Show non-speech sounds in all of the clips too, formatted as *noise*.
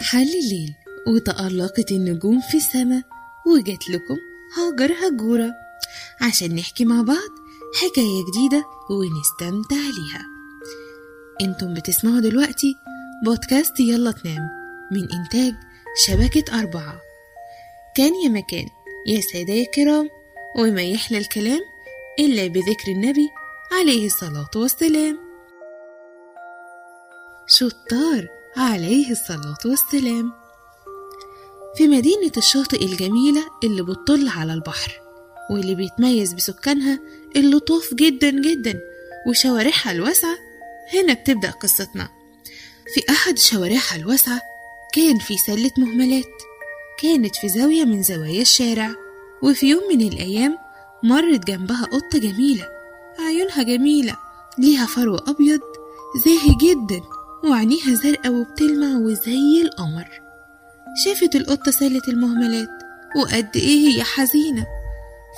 حل الليل وتألقت النجوم في السماء وجات لكم هاجر هجورة عشان نحكي مع بعض حكاية جديدة ونستمتع ليها. أنتم بتسمعوا دلوقتي بودكاست يلا تنام من إنتاج شبكة أربعة. كان يا مكان يا سادة يا كرام وما يحلى الكلام إلا بذكر النبي عليه الصلاة والسلام. شطار! عليه الصلاة والسلام. في مدينة الشاطئ الجميلة اللي بتطل على البحر واللي بيتميز بسكانها اللطاف جدا جدا وشوارعها الواسعة. هنا بتبدأ قصتنا. في أحد شوارعها الواسعة كان في سلة مهملات كانت في زاوية من زوايا الشارع وفي يوم من الأيام مرت جنبها قطة جميلة عيونها جميلة ليها فرو أبيض زاهي جدا. وعينيها زرقاء وبتلمع وزي القمر شافت القطة سلة المهملات وقد إيه هي حزينة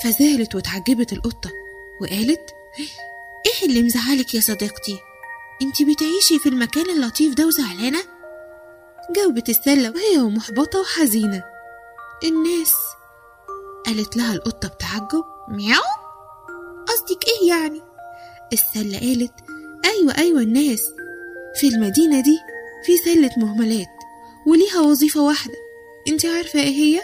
فزعلت واتعجبت القطة وقالت إيه اللي مزعلك يا صديقتي؟ انتي بتعيشي في المكان اللطيف ده وزعلانة؟ جاوبت السلة وهي محبطة وحزينة الناس قالت لها القطة بتعجب مياو قصدك إيه يعني؟ السلة قالت أيوة أيوة الناس في المدينة دي في سلة مهملات وليها وظيفة واحدة. انت عارفة إيه هي؟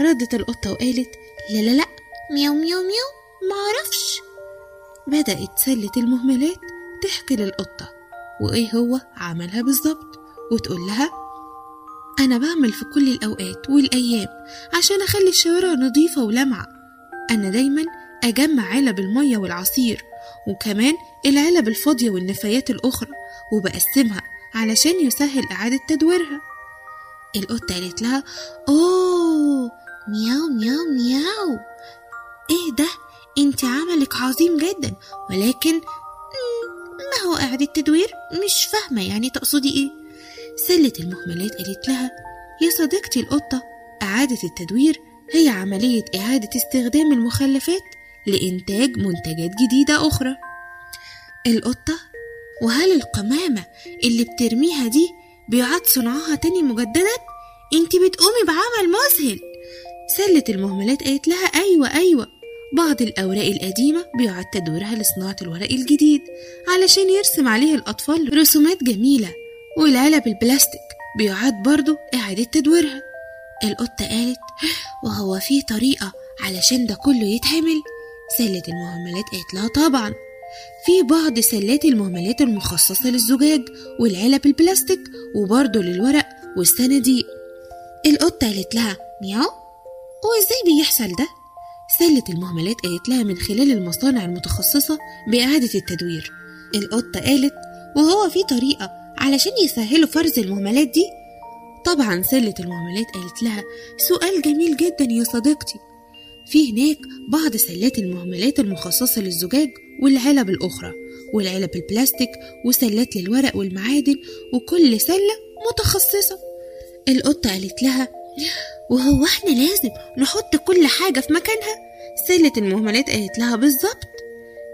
ردت القطة وقالت لا لا لا مياو مياو مياو معرفش. بدأت سلة المهملات تحكي للقطة وإيه هو عملها بالظبط؟ وتقول لها أنا بعمل في كل الأوقات والأيام عشان أخلي الشوارع نظيفة ولمعة. أنا دايما أجمع علب المية والعصير وكمان العلب الفاضية والنفايات الأخرى وبقسمها علشان يسهل إعادة تدويرها. القطة قالت لها أوه مياو مياو مياو إيه ده؟ أنت عملك عظيم جدا ولكن ما هو إعادة تدوير؟ مش فاهمة يعني تقصدي إيه؟ سلة المهملات قالت لها يا صديقتي القطة إعادة التدوير هي عملية إعادة استخدام المخلفات لإنتاج منتجات جديدة أخرى. القطة؟ وهل القمامة اللي بترميها دي بيعاد صنعها تاني مجددا؟ انت بتقومي بعمل مذهل. سلة المهملات قالت لها أيوة أيوة. بعض الأوراق القديمة بيعاد تدويرها لصناعة الورق الجديد علشان يرسم عليه الأطفال رسومات جميلة. والعلب البلاستيك بيعاد برضو إعادة تدويرها. القطة قالت وهو في طريقة علشان ده كله يتعمل؟ سلة المهملات قالت لها طبعا. في بعض سلات المهملات المخصصة للزجاج والعلب البلاستيك وبرضه للورق والصناديق. القطة قالت لها مياو؟ هو إزاي بيحصل ده؟ سلة المهملات قالت لها من خلال المصانع المتخصصة بإعادة التدوير. القطة قالت وهو في طريقة علشان يسهلوا فرز المهملات دي؟ طبعا سلة المهملات قالت لها سؤال جميل جدا يا صديقتي. في هناك بعض سلات المهملات المخصصة للزجاج والعلب الأخرى والعلب البلاستيك وسلات للورق والمعادن وكل سلة متخصصة. القطة قالت لها وهو إحنا لازم نحط كل حاجة في مكانها؟ سلة المهملات قالت لها بالظبط.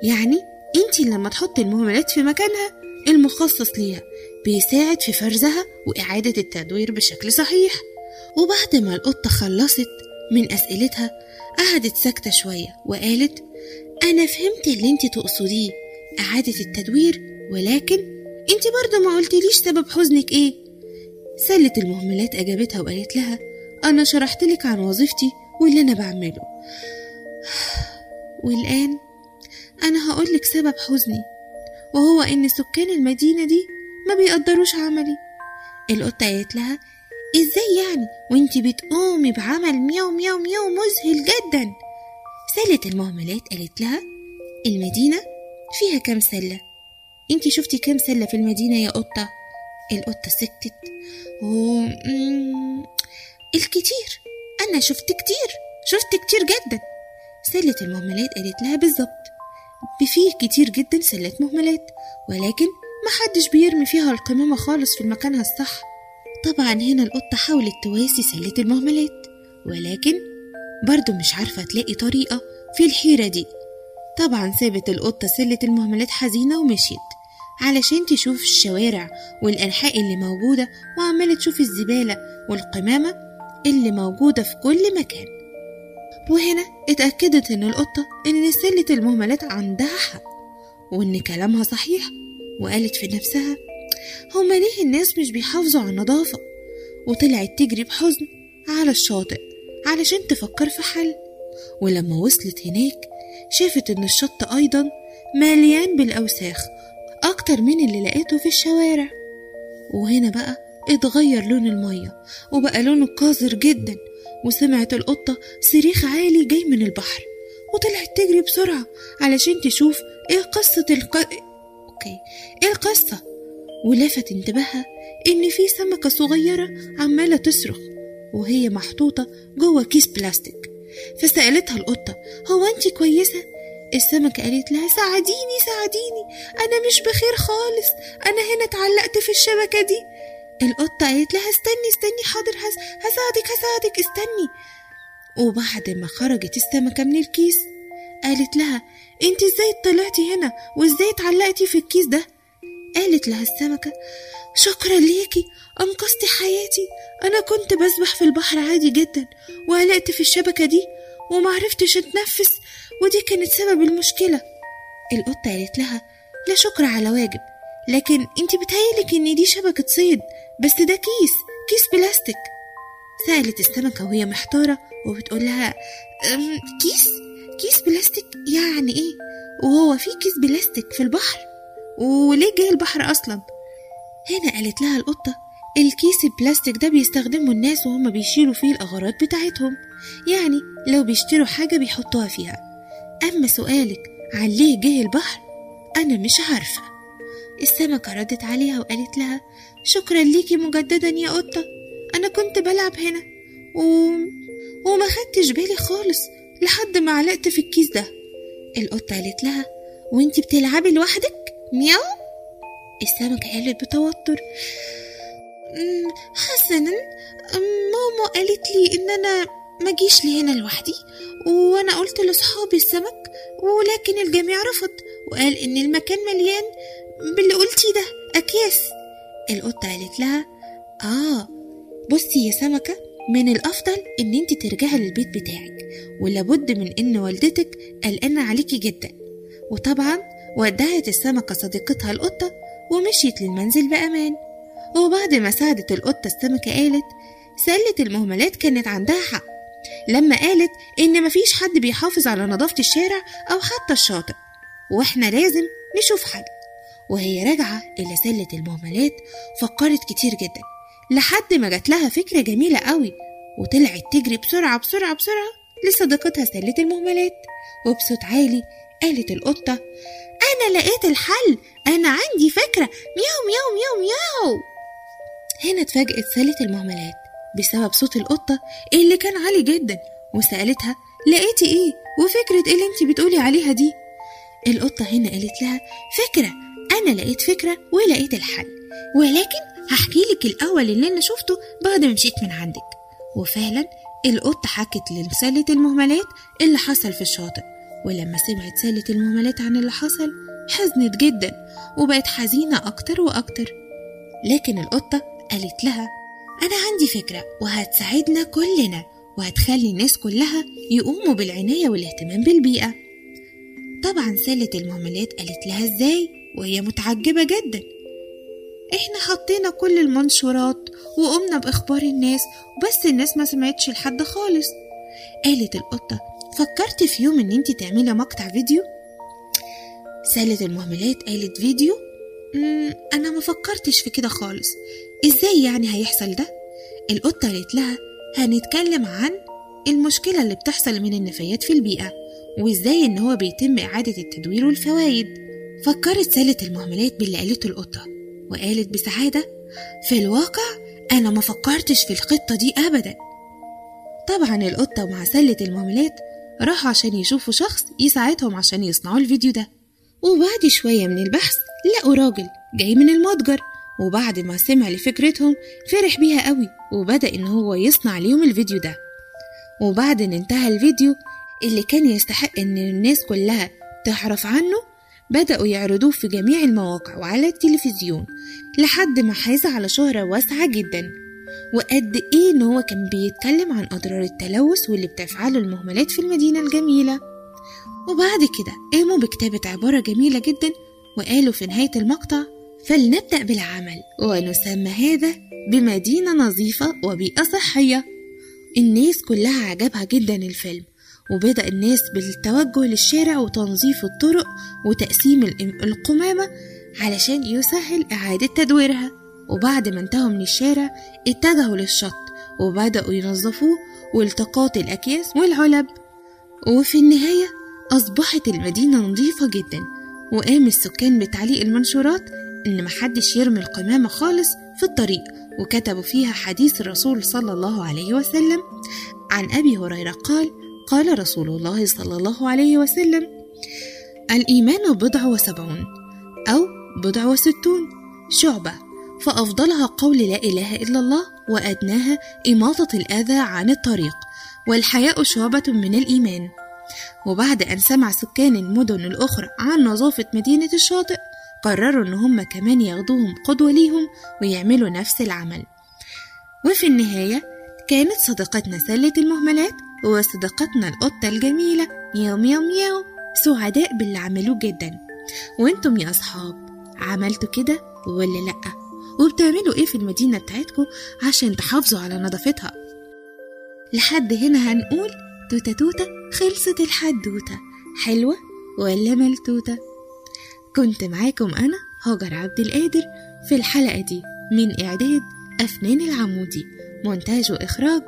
يعني انتي لما تحطي المهملات في مكانها المخصص ليها بيساعد في فرزها وإعادة التدوير بشكل صحيح. وبعد ما القطة خلصت من أسئلتها قعدت ساكتة شوية وقالت أنا فهمت اللي انت تقصديه إعادة التدوير ولكن انت برضه ما قلتليش سبب حزنك إيه. سلة المهملات أجابتها وقالت لها أنا شرحتلك عن وظيفتي واللي أنا بعمله. *sighs* والآن أنا هقولك سبب حزني وهو إن سكان المدينة دي ما بيقدروش عملي. القطة قالت لها إزاي يعني؟ وإنتي بتقومي بعمل مياو مياو مياو مذهل جدا. سلة المهملات قالت لها المدينة فيها كام سلة؟ إنتي شفتي كام سلة في المدينة يا قطة؟ القطة سكتت. و... الكتير. أنا شفت كتير شفت كتير جدا. سلة المهملات قالت لها بالظبط. فيه كتير جدا سلات مهملات ولكن محدش بيرمي فيها القمامة خالص في مكانها الصح. طبعا هنا القطة حاولت تواسي سلة المهملات ولكن برضو مش عارفة تلاقي طريقة في الحيرة دي. طبعا سابت القطة سلة المهملات حزينة ومشيت علشان تشوف الشوارع والأنحاء اللي موجودة وعمالة تشوف الزبالة والقمامة اللي موجودة في كل مكان. وهنا اتأكدت إن القطة إن سلة المهملات عندها حق وإن كلامها صحيح وقالت في نفسها هما ليه الناس مش بيحافظوا على النظافة؟ وطلعت تجري بحزن على الشاطئ علشان تفكر في حل. ولما وصلت هناك شافت إن الشط أيضا مليان بالأوساخ أكتر من اللي لقيته في الشوارع. وهنا بقى اتغير لون المية وبقى لونه قذر جدا وسمعت القطة صريخ عالي جاي من البحر. وطلعت تجري بسرعة علشان تشوف إيه قصة الق... أوكي إيه القصة؟ ولفت انتباهها إن في سمكة صغيرة عمالة تصرخ وهي محطوطة جوه كيس بلاستيك. فسألتها القطة هو انت كويسة؟ السمكة قالت لها ساعديني ساعديني أنا مش بخير خالص أنا هنا اتعلقت في الشبكة دي. القطة قالت لها استني استني حاضر هس هساعدك هساعدك استني. وبعد ما خرجت السمكة من الكيس قالت لها انت إزاي طلعتي هنا وإزاي اتعلقتي في الكيس ده؟ قالت لها السمكة شكرا ليكي أنقذتي حياتي. أنا كنت بسبح في البحر عادي جدا وعلقت في الشبكة دي ومعرفتش أتنفس ودي كانت سبب المشكلة. القطة قالت لها لا شكر على واجب لكن أنت بيتهيألك إن دي شبكة صيد بس ده كيس كيس بلاستيك. سألت السمكة وهي محتارة وبتقول لها كيس؟ كيس بلاستيك يعني إيه؟ وهو في كيس بلاستيك في البحر؟ وليه جه البحر أصلا؟ هنا قالت لها القطة الكيس البلاستيك ده بيستخدمه الناس وهم بيشيلوا فيه الأغراض بتاعتهم. يعني لو بيشتروا حاجة بيحطوها فيها. أما سؤالك عن ليه جه البحر؟ أنا مش عارفة. السمكة ردت عليها وقالت لها شكرا ليكي مجددا يا قطة. أنا كنت بلعب هنا. و... وما خدتش بالي خالص لحد ما علقت في الكيس ده. القطة قالت لها وأنتي بتلعبي لوحدك؟ مياو؟ السمكة قالت بتوتر. حسنا. ماما قالت لي إن أنا ما جيش لهنا لوحدي وأنا قلت لأصحابي السمك ولكن الجميع رفض وقال إن المكان مليان باللي قلتي ده أكياس. القطة قالت لها آه بصي يا سمكة من الأفضل إن أنت ترجعي للبيت بتاعك ولابد من إن والدتك قلقانة عليكي جدا. وطبعا ودعت السمكة صديقتها القطة ومشيت للمنزل بأمان. وبعد ما ساعدت القطة السمكة قالت سلة المهملات كانت عندها حق. لما قالت إن مفيش حد بيحافظ على نظافة الشارع أو حتى الشاطئ وإحنا لازم نشوف حل وهي راجعة إلى سلة المهملات فكرت كتير جدا لحد ما جات لها فكرة جميلة قوي وطلعت تجري بسرعة بسرعة بسرعة لصديقتها سلة المهملات. وبصوت عالي قالت القطة أنا لقيت الحل. أنا عندي فكرة. مياو مياو مياو مياو. هنا اتفاجئت سلة المهملات بسبب صوت القطة اللي كان عالي جدا وسألتها لقيتي إيه؟ وفكرة إيه اللي انت بتقولي عليها دي؟ القطة هنا قالت لها فكرة. أنا لقيت فكرة ولقيت الحل. ولكن هحكي لك الأول اللي أنا شفته بعد ما مشيت من عندك. وفعلا القطة حكت لسالة المهملات اللي حصل في الشاطئ. ولما سمعت سالة المهملات عن اللي حصل حزنت جدا وبقت حزينة أكتر وأكتر. لكن القطة قالت لها أنا عندي فكرة وهتساعدنا كلنا وهتخلي الناس كلها يقوموا بالعناية والاهتمام بالبيئة. طبعا سالة المهملات قالت لها إزاي؟ وهي متعجبة جدا. إحنا حطينا كل المنشورات وقمنا بإخبار الناس وبس الناس ما سمعتش لحد خالص. قالت القطة فكرت في يوم إن انت تعملي مقطع فيديو؟ سالة المهملات قالت فيديو؟ أنا ما فكرتش في كده خالص. إزاي يعني هيحصل ده؟ القطة قالت لها هنتكلم عن المشكلة اللي بتحصل من النفايات في البيئة وإزاي إن هو بيتم إعادة التدوير والفوائد. فكرت سالة المهملات باللي قالته القطة وقالت بسعادة في الواقع أنا ما فكرتش في الخطة دي ابدا. طبعا القطة مع سلة المهملات راحوا عشان يشوفوا شخص يساعدهم عشان يصنعوا الفيديو ده. وبعد شوية من البحث لقوا راجل جاي من المتجر وبعد ما سمع لفكرتهم فرح بيها قوي وبدأ إن هو يصنع ليهم الفيديو ده. وبعد إن انتهى الفيديو اللي كان يستحق إن الناس كلها تعرف عنه بدأوا يعرضوه في جميع المواقع وعلى التلفزيون لحد ما حاز على شهرة واسعة جدا. وقد إيه إن هو كان بيتكلم عن أضرار التلوث واللي بتفعله المهملات في المدينة الجميلة. وبعد كده قاموا بكتابة عبارة جميلة جدا وقالوا في نهاية المقطع فلنبدأ بالعمل ونسمى هذا بمدينة نظيفة وبيئة صحية الناس كلها عجبها جدا الفيلم وبدأ الناس بالتوجه للشارع وتنظيف الطرق وتقسيم القمامة علشان يسهل إعادة تدويرها. وبعد ما انتهوا من الشارع اتجهوا للشط وبدأوا ينظفوه والتقاط الأكياس والعلب. وفي النهاية أصبحت المدينة نظيفة جدا وقام السكان بتعليق المنشورات إن محدش يرمي القمامة خالص في الطريق. وكتبوا فيها حديث الرسول صلى الله عليه وسلم عن أبي هريرة قال قال رسول الله صلى الله عليه وسلم الإيمان بضع وسبعون أو بضع وستون. شعبة. فأفضلها قول لا إله إلا الله وأدناها إماطة الأذى عن الطريق والحياء شعبة من الإيمان. وبعد أن سمع سكان المدن الأخرى عن نظافة مدينة الشاطئ قرروا إن هم كمان ياخدوهم قدوة ليهم ويعملوا نفس العمل. وفي النهاية كانت صديقتنا سلة المهملات وصديقتنا القطة الجميلة. مياو مياو مياو. سعداء باللي عملوه جدا. وأنتم يا أصحاب عملتوا كده ولا لأ؟ وبتعملوا إيه في المدينة بتاعتكم عشان تحافظوا على نظافتها؟ لحد هنا هنقول توتة توتة خلصت الحدوتة. حلوة ولا ملتوتة؟ كنت معاكم أنا هاجر عبد القادر في الحلقة دي من إعداد أفنان العمودي مونتاج وإخراج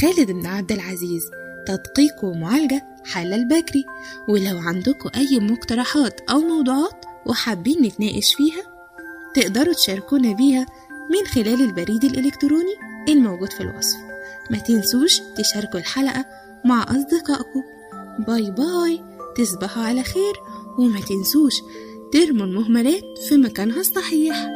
خالد بن عبد العزيز تدقيق ومعالجة حلا البكري ولو عندكم أي مقترحات أو موضوعات وحابين نتناقش فيها تقدروا تشاركونا بيها من خلال البريد الإلكتروني الموجود في الوصف. ما تنسوش تشاركوا الحلقة مع أصدقائكم. bye bye تصبحوا على خير وما تنسوش ترموا المهملات في مكانها الصحيح.